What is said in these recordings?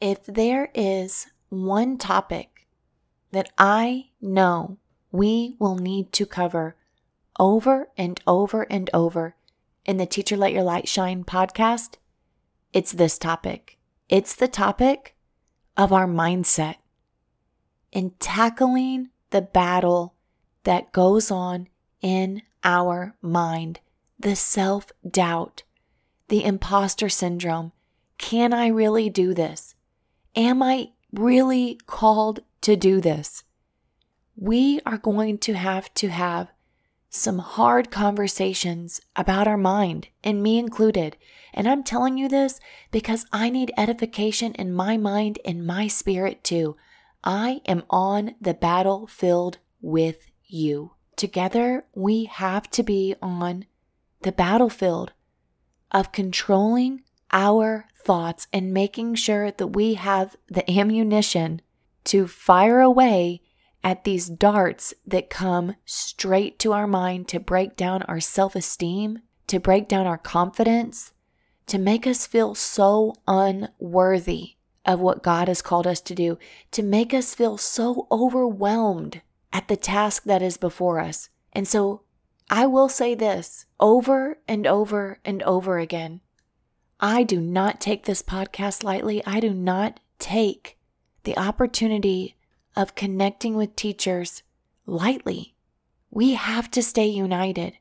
If there is one topic that I know we will need to cover over and over and over in the Teacher Let Your Light Shine podcast, it's this topic. It's the topic of our mindset in tackling the battle that goes on in our mind, the self doubt, the imposter syndrome. Can I really do this? Am I really called to do this? We are going to have to have some hard conversations about our mind, and me included. And I'm telling you this because I need edification in my mind and my spirit too. I am on the battlefield with you. Together, we have to be on the battlefield of controlling our thoughts and making sure that we have the ammunition to fire away at these darts that come straight to our mind to break down our self esteem, to break down our confidence, to make us feel so unworthy of what God has called us to do, to make us feel so overwhelmed at the task that is before us. And so I will say this over and over and over again. I do not take this podcast lightly. I do not take the opportunity of connecting with teachers lightly. We have to stay united.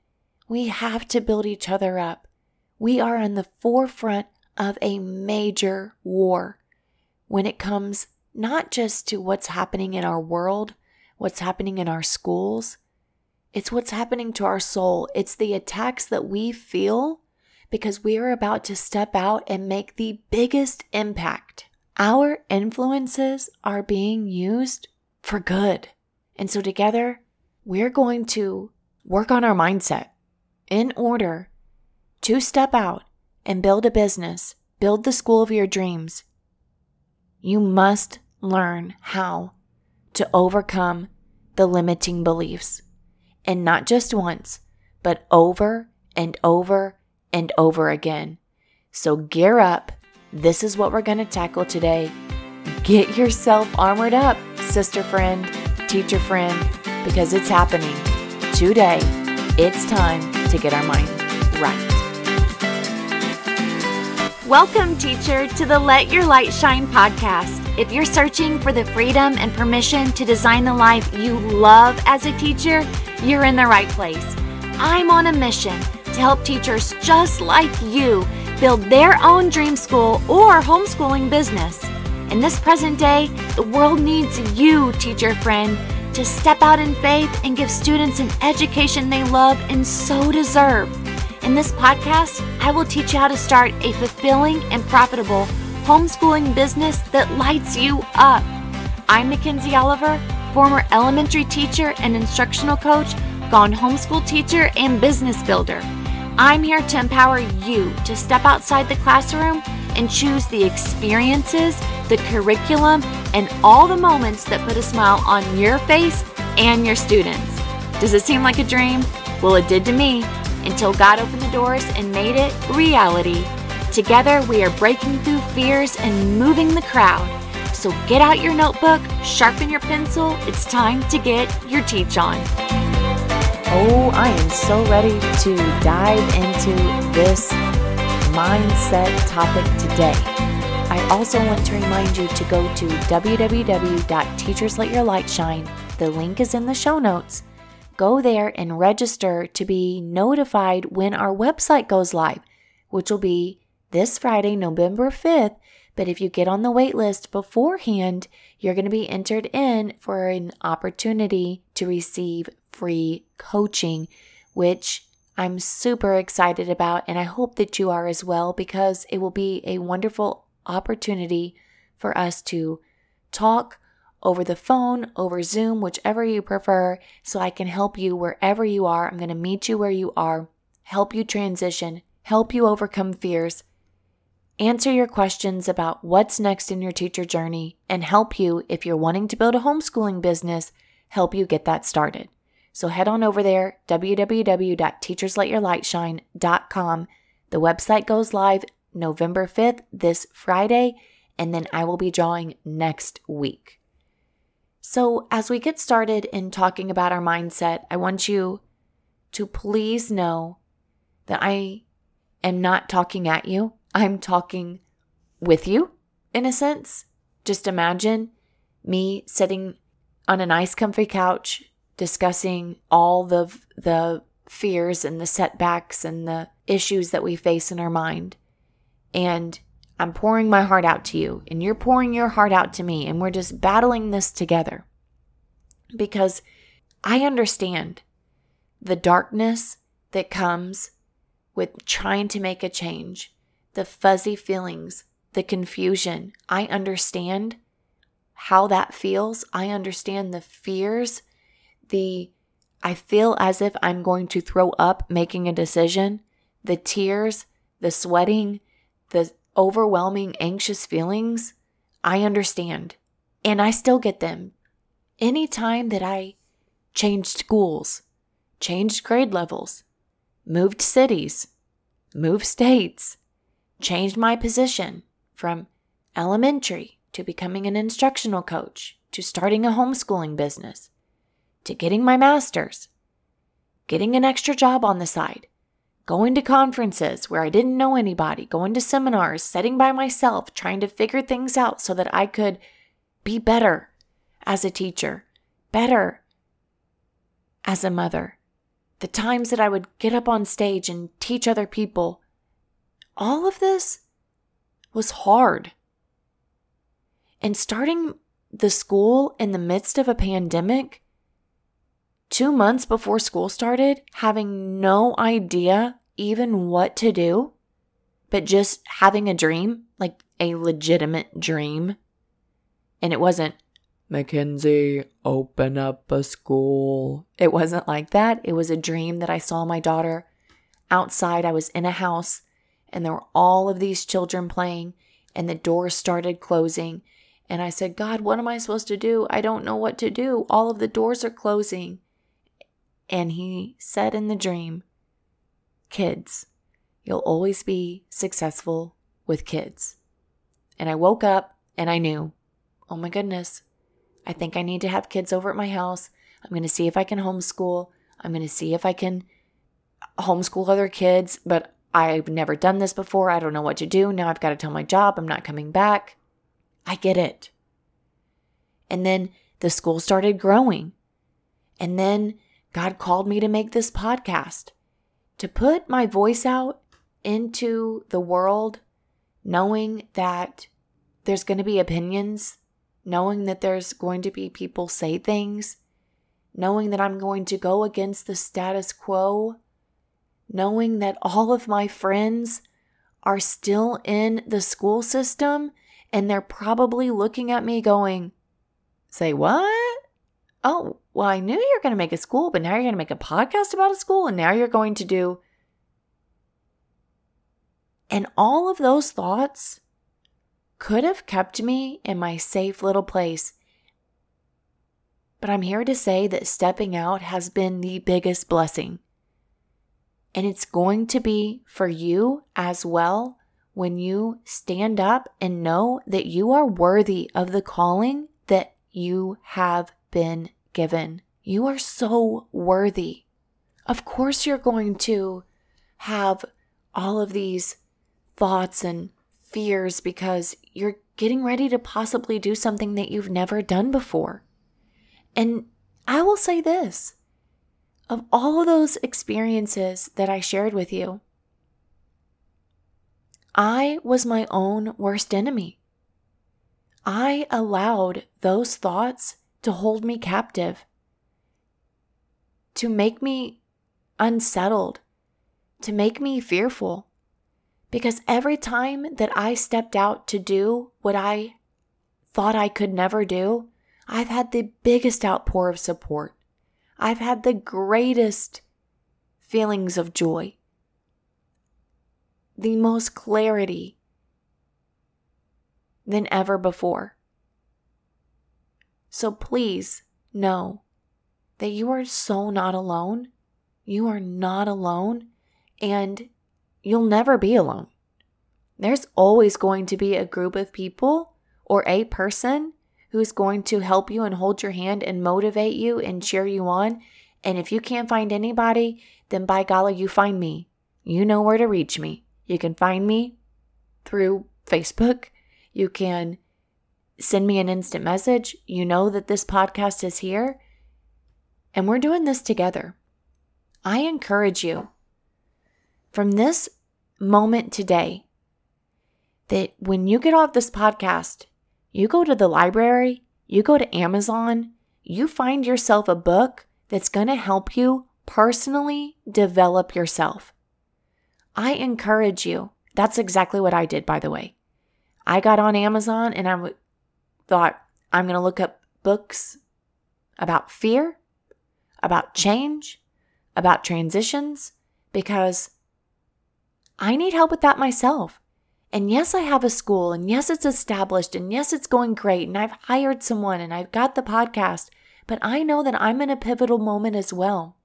We have to build each other up. We are on the forefront of a major war when it comes not just to what's happening in our world, what's happening in our schools, it's what's happening to our soul. It's the attacks that we feel because we are about to step out and make the biggest impact our influences are being used for good. And so together, we're going to work on our mindset in order to step out and build a business, build the school of your dreams. You must learn how to overcome the limiting beliefs. And not just once, but over and over and over again. So gear up this is what we're going to tackle today. Get yourself armored up, sister friend, teacher friend, because it's happening. Today, it's time to get our mind right. Welcome, teacher, to the Let Your Light Shine podcast. If you're searching for the freedom and permission to design the life you love as a teacher, you're in the right place. I'm on a mission to help teachers just like you build their own dream school or homeschooling business. In this present day, the world needs you, teacher friend, to step out in faith and give students an education they love and so deserve. In this podcast, I will teach you how to start a fulfilling and profitable homeschooling business that lights you up. I'm Mackenzie Oliver, former elementary teacher and instructional coach, gone homeschool teacher and business builder. I'm here to empower you to step outside the classroom and choose the experiences, the curriculum, and all the moments that put a smile on your face and your students. Does it seem like a dream? Well, it did to me until God opened the doors and made it reality. Together, we are breaking through fears and moving the crowd. So get out your notebook, sharpen your pencil. It's time to get your teach on. Oh, I am so ready to dive into this mindset topic today. I also want to remind you to go to www.teachersletyourlightshine. The link is in the show notes. Go there and register to be notified when our website goes live, which will be this Friday, November 5th. But if you get on the wait list beforehand, you're going to be entered in for an opportunity to receive free coaching, which I'm super excited about. And I hope that you are as well, because it will be a wonderful opportunity for us to talk over the phone, over Zoom, whichever you prefer, so I can help you wherever you are. I'm going to meet you where you are, help you transition, help you overcome fears, answer your questions about what's next in your teacher journey, and help you, if you're wanting to build a homeschooling business, help you get that started. So head on over there, www.teachersletyourlightshine.com. The website goes live November 5th, this Friday, and then I will be drawing next week. So, as we get started in talking about our mindset, I want you to please know that I am not talking at you. I'm talking with you in a sense. Just imagine me sitting on a nice comfy couch discussing all the the fears and the setbacks and the issues that we face in our mind. And I'm pouring my heart out to you, and you're pouring your heart out to me, and we're just battling this together. Because I understand the darkness that comes with trying to make a change, the fuzzy feelings, the confusion. I understand how that feels. I understand the fears, the I feel as if I'm going to throw up making a decision, the tears, the sweating, the overwhelming anxious feelings. I understand. And I still get them. Anytime that I changed schools, changed grade levels, moved cities, moved states, changed my position from elementary to becoming an instructional coach to starting a homeschooling business to getting my master's, getting an extra job on the side, going to conferences where I didn't know anybody, going to seminars, sitting by myself, trying to figure things out so that I could be better as a teacher, better as a mother. The times that I would get up on stage and teach other people, all of this was hard. And starting the school in the midst of a pandemic two months before school started, having no idea even what to do, but just having a dream, like a legitimate dream. And it wasn't, Mackenzie, open up a school. It wasn't like that. It was a dream that I saw my daughter outside. I was in a house and there were all of these children playing, and the doors started closing. And I said, God, what am I supposed to do? I don't know what to do. All of the doors are closing. And he said in the dream, Kids, you'll always be successful with kids. And I woke up and I knew, oh my goodness, I think I need to have kids over at my house. I'm going to see if I can homeschool. I'm going to see if I can homeschool other kids, but I've never done this before. I don't know what to do. Now I've got to tell my job I'm not coming back. I get it. And then the school started growing. And then God called me to make this podcast, to put my voice out into the world, knowing that there's going to be opinions, knowing that there's going to be people say things, knowing that I'm going to go against the status quo, knowing that all of my friends are still in the school system and they're probably looking at me going, Say what? oh, well, I knew you were going to make a school, but now you're going to make a podcast about a school, and now you're going to do. And all of those thoughts could have kept me in my safe little place. But I'm here to say that stepping out has been the biggest blessing. And it's going to be for you as well when you stand up and know that you are worthy of the calling that you have been given. You are so worthy. Of course, you're going to have all of these thoughts and fears because you're getting ready to possibly do something that you've never done before. And I will say this of all of those experiences that I shared with you, I was my own worst enemy. I allowed those thoughts to hold me captive, to make me unsettled, to make me fearful. Because every time that I stepped out to do what I thought I could never do, I've had the biggest outpour of support. I've had the greatest feelings of joy, the most clarity than ever before. So please know that you are so not alone. You are not alone, and you'll never be alone. There's always going to be a group of people or a person who's going to help you and hold your hand and motivate you and cheer you on. And if you can't find anybody, then by golly, you find me. You know where to reach me. You can find me through Facebook. You can send me an instant message. You know that this podcast is here. And we're doing this together. I encourage you from this moment today that when you get off this podcast, you go to the library, you go to Amazon, you find yourself a book that's going to help you personally develop yourself. I encourage you. That's exactly what I did, by the way. I got on Amazon and I thought, I'm going to look up books about fear, about change, about transitions, because I need help with that myself. And yes, I have a school, and yes, it's established, and yes, it's going great, and I've hired someone, and I've got the podcast, but I know that I'm in a pivotal moment as well.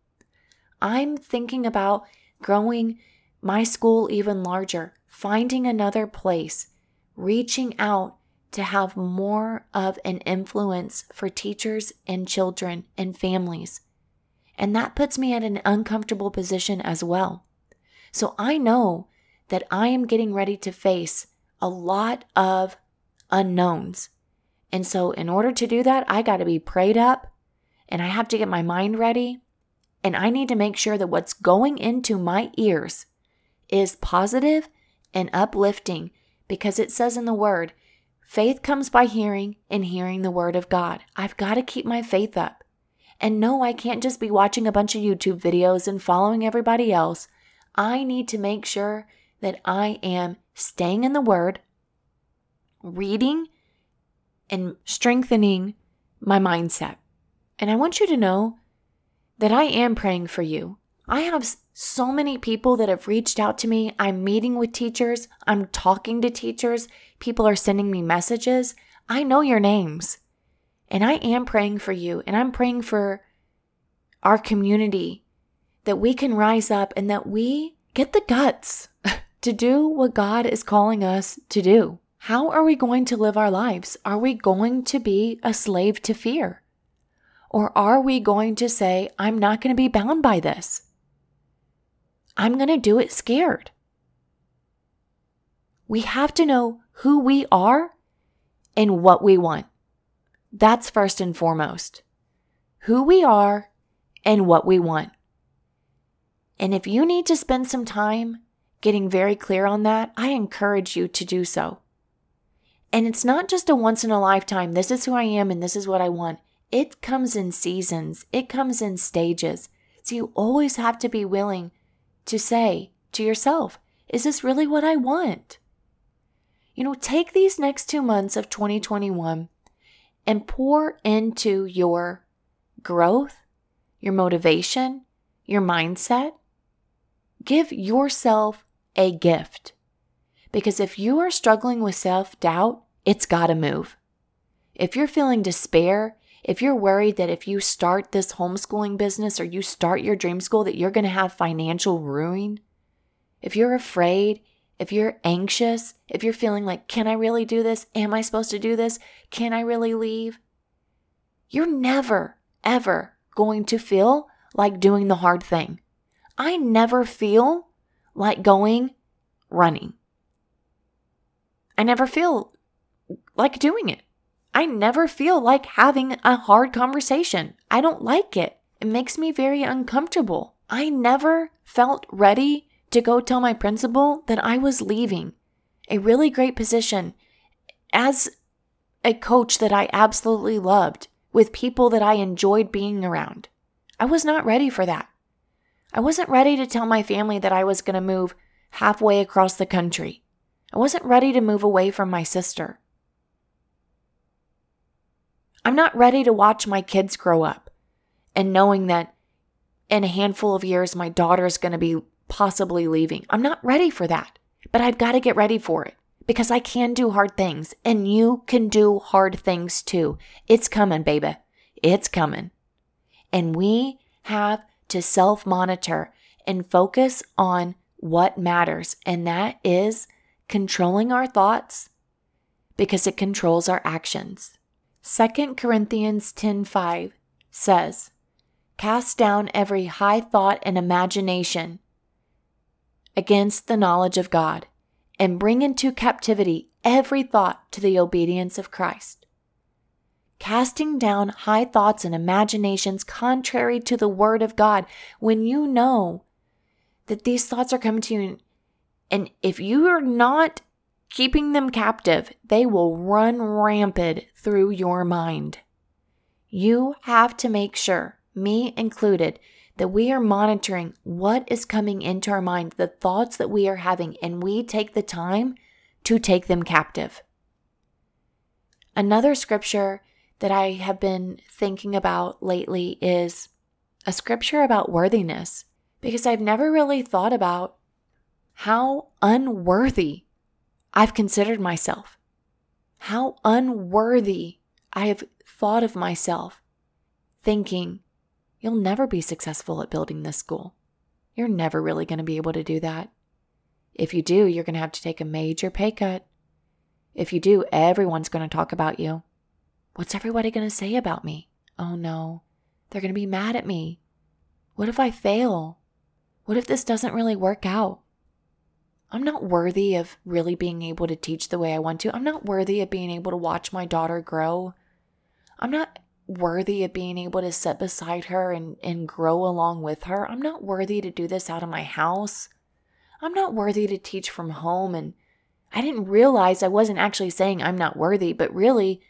I'm thinking about growing my school even larger, finding another place, reaching out to have more of an influence for teachers and children and families. And that puts me at an uncomfortable position as well. So I know that I am getting ready to face a lot of unknowns. And so, in order to do that, I got to be prayed up and I have to get my mind ready. And I need to make sure that what's going into my ears is positive and uplifting because it says in the word, faith comes by hearing and hearing the word of God. I've got to keep my faith up. And no, I can't just be watching a bunch of YouTube videos and following everybody else. I need to make sure that I am staying in the Word, reading, and strengthening my mindset. And I want you to know that I am praying for you. I have so many people that have reached out to me. I'm meeting with teachers, I'm talking to teachers, people are sending me messages. I know your names. And I am praying for you, and I'm praying for our community that we can rise up and that we get the guts to do what God is calling us to do. How are we going to live our lives? Are we going to be a slave to fear? Or are we going to say, I'm not going to be bound by this? I'm going to do it scared. We have to know who we are and what we want. That's first and foremost. Who we are and what we want. And if you need to spend some time getting very clear on that, I encourage you to do so. And it's not just a once in a lifetime, this is who I am and this is what I want. It comes in seasons, it comes in stages. So you always have to be willing to say to yourself, is this really what I want? You know, take these next two months of 2021 and pour into your growth, your motivation, your mindset. Give yourself a gift. Because if you are struggling with self doubt, it's got to move. If you're feeling despair, if you're worried that if you start this homeschooling business or you start your dream school that you're going to have financial ruin, if you're afraid, if you're anxious, if you're feeling like, can I really do this? Am I supposed to do this? Can I really leave? You're never, ever going to feel like doing the hard thing. I never feel like going running. I never feel like doing it. I never feel like having a hard conversation. I don't like it. It makes me very uncomfortable. I never felt ready to go tell my principal that I was leaving a really great position as a coach that I absolutely loved with people that I enjoyed being around. I was not ready for that. I wasn't ready to tell my family that I was going to move halfway across the country. I wasn't ready to move away from my sister. I'm not ready to watch my kids grow up and knowing that in a handful of years my daughter's going to be possibly leaving. I'm not ready for that, but I've got to get ready for it because I can do hard things and you can do hard things too. It's coming, baby. It's coming. And we have to self monitor and focus on what matters, and that is controlling our thoughts, because it controls our actions. 2 Corinthians 10:5 says, "Cast down every high thought and imagination against the knowledge of God, and bring into captivity every thought to the obedience of Christ." Casting down high thoughts and imaginations contrary to the word of God when you know that these thoughts are coming to you and if you are not keeping them captive, they will run rampant through your mind. You have to make sure, me included, that we are monitoring what is coming into our mind, the thoughts that we are having, and we take the time to take them captive. Another scripture that I have been thinking about lately is a scripture about worthiness, because I've never really thought about how unworthy I've considered myself, how unworthy I have thought of myself, thinking, you'll never be successful at building this school. You're never really going to be able to do that. If you do, you're going to have to take a major pay cut. If you do, everyone's going to talk about you. What's everybody going to say about me? Oh no, they're going to be mad at me. What if I fail? What if this doesn't really work out? I'm not worthy of really being able to teach the way I want to. I'm not worthy of being able to watch my daughter grow. I'm not worthy of being able to sit beside her and, and grow along with her. I'm not worthy to do this out of my house. I'm not worthy to teach from home. And I didn't realize I wasn't actually saying I'm not worthy, but really,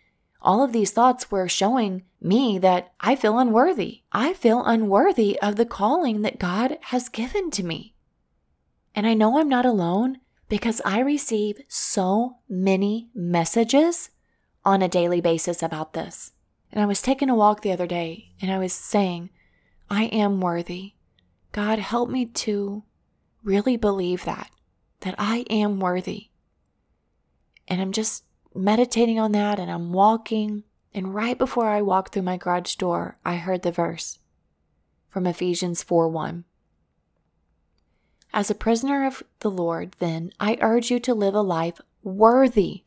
all of these thoughts were showing me that I feel unworthy. I feel unworthy of the calling that God has given to me. And I know I'm not alone because I receive so many messages on a daily basis about this. And I was taking a walk the other day and I was saying, I am worthy. God, help me to really believe that, that I am worthy. And I'm just meditating on that and I'm walking. And right before I walked through my garage door, I heard the verse from Ephesians 4 1. As a prisoner of the Lord, then, I urge you to live a life worthy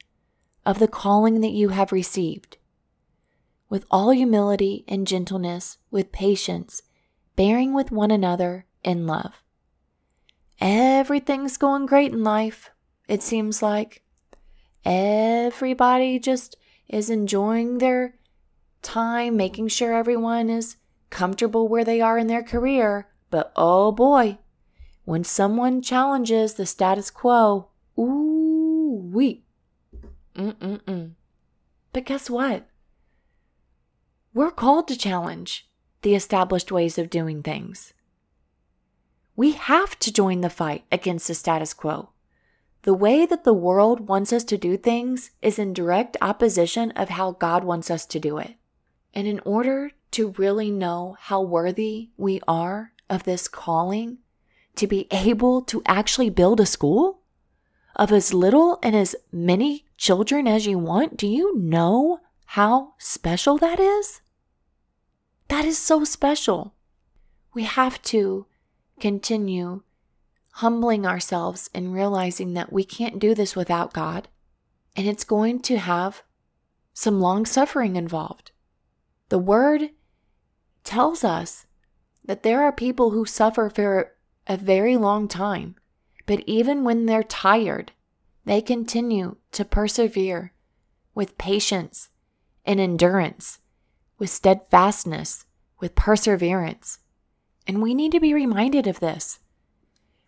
of the calling that you have received, with all humility and gentleness, with patience, bearing with one another in love. Everything's going great in life, it seems like. Everybody just is enjoying their time, making sure everyone is comfortable where they are in their career. But oh boy, when someone challenges the status quo, ooh, wee. Mm-mm-mm. But guess what? We're called to challenge the established ways of doing things. We have to join the fight against the status quo. The way that the world wants us to do things is in direct opposition of how God wants us to do it. And in order to really know how worthy we are of this calling, to be able to actually build a school of as little and as many children as you want, do you know how special that is? That is so special. We have to continue humbling ourselves and realizing that we can't do this without God. And it's going to have some long suffering involved. The word tells us that there are people who suffer for a very long time, but even when they're tired, they continue to persevere with patience and endurance, with steadfastness, with perseverance. And we need to be reminded of this.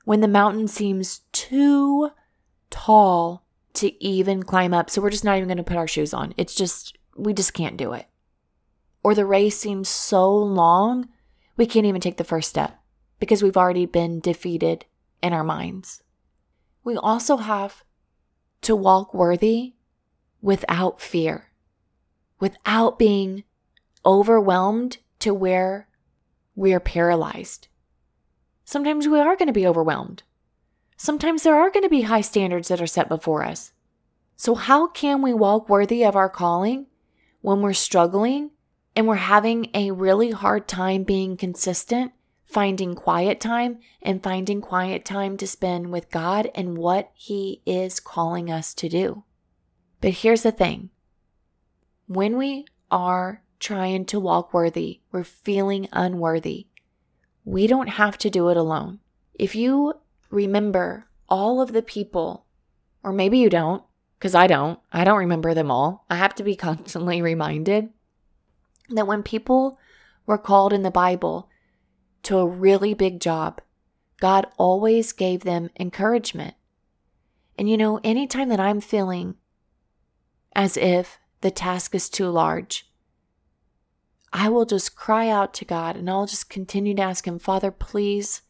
When the mountain seems too tall to even climb up, so we're just not even going to put our shoes on. It's just, we just can't do it. Or the race seems so long, we can't even take the first step because we've already been defeated in our minds. We also have to walk worthy without fear, without being overwhelmed to where we are paralyzed. Sometimes we are going to be overwhelmed. Sometimes there are going to be high standards that are set before us. So, how can we walk worthy of our calling when we're struggling and we're having a really hard time being consistent finding quiet time and finding quiet time to spend with God and what He is calling us to do. But here's the thing when we are trying to walk worthy, we're feeling unworthy, we don't have to do it alone. If you remember all of the people, or maybe you don't, because I don't, I don't remember them all. I have to be constantly reminded that when people were called in the Bible to a really big job, God always gave them encouragement. And you know, anytime that I'm feeling as if the task is too large, I will just cry out to God and I'll just continue to ask Him, Father, please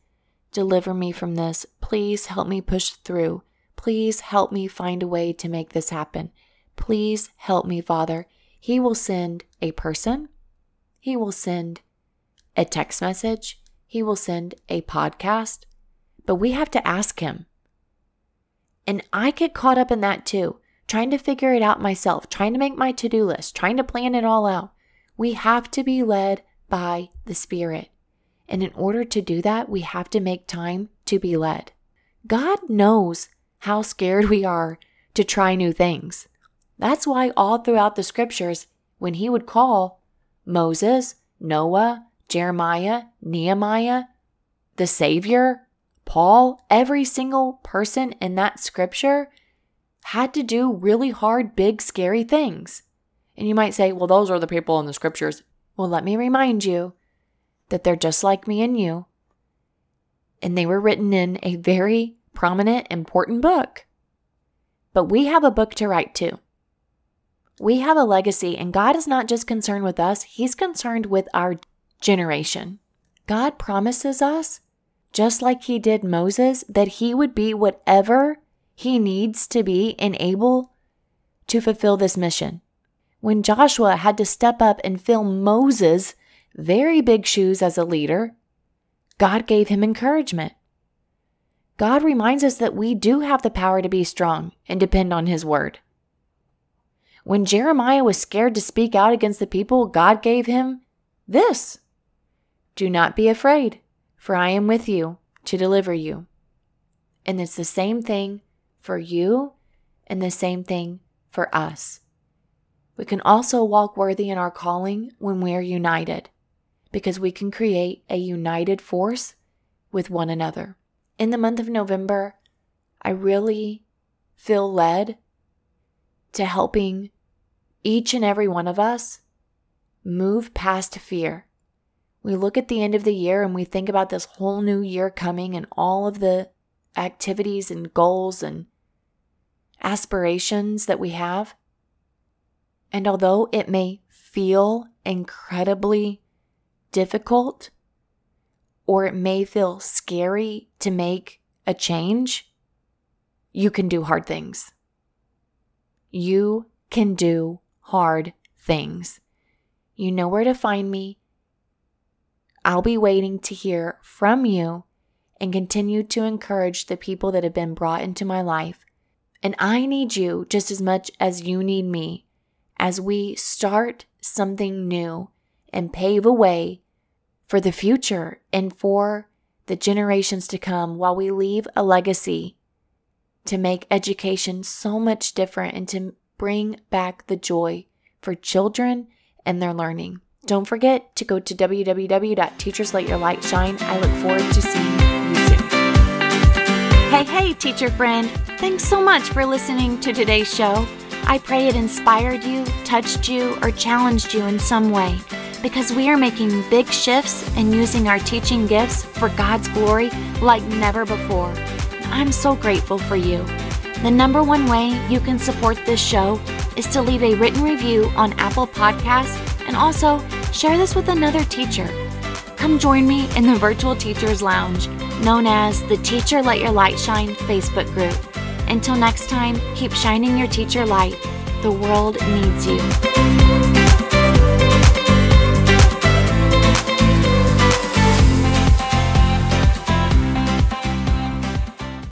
deliver me from this. Please help me push through. Please help me find a way to make this happen. Please help me, Father. He will send a person, He will send a text message, He will send a podcast, but we have to ask Him. And I get caught up in that too, trying to figure it out myself, trying to make my to do list, trying to plan it all out. We have to be led by the Spirit. And in order to do that, we have to make time to be led. God knows how scared we are to try new things. That's why, all throughout the scriptures, when he would call Moses, Noah, Jeremiah, Nehemiah, the Savior, Paul, every single person in that scripture had to do really hard, big, scary things. And you might say, well, those are the people in the scriptures. Well, let me remind you that they're just like me and you. And they were written in a very prominent, important book. But we have a book to write too. We have a legacy, and God is not just concerned with us, He's concerned with our generation. God promises us, just like He did Moses, that He would be whatever He needs to be and able to fulfill this mission when Joshua had to step up and fill Moses' very big shoes as a leader, God gave him encouragement. God reminds us that we do have the power to be strong and depend on his word. When Jeremiah was scared to speak out against the people, God gave him this Do not be afraid, for I am with you to deliver you. And it's the same thing for you and the same thing for us. We can also walk worthy in our calling when we are united, because we can create a united force with one another. In the month of November, I really feel led to helping each and every one of us move past fear. We look at the end of the year and we think about this whole new year coming and all of the activities and goals and aspirations that we have. And although it may feel incredibly difficult or it may feel scary to make a change, you can do hard things. You can do hard things. You know where to find me. I'll be waiting to hear from you and continue to encourage the people that have been brought into my life. And I need you just as much as you need me as we start something new and pave a way for the future and for the generations to come while we leave a legacy to make education so much different and to bring back the joy for children and their learning. Don't forget to go to www.teachersletyourlightshine. I look forward to seeing you soon. Hey, hey, teacher friend. Thanks so much for listening to today's show. I pray it inspired you, touched you, or challenged you in some way because we are making big shifts and using our teaching gifts for God's glory like never before. I'm so grateful for you. The number one way you can support this show is to leave a written review on Apple Podcasts and also share this with another teacher. Come join me in the Virtual Teachers Lounge, known as the Teacher Let Your Light Shine Facebook group. Until next time, keep shining your teacher light. The world needs you.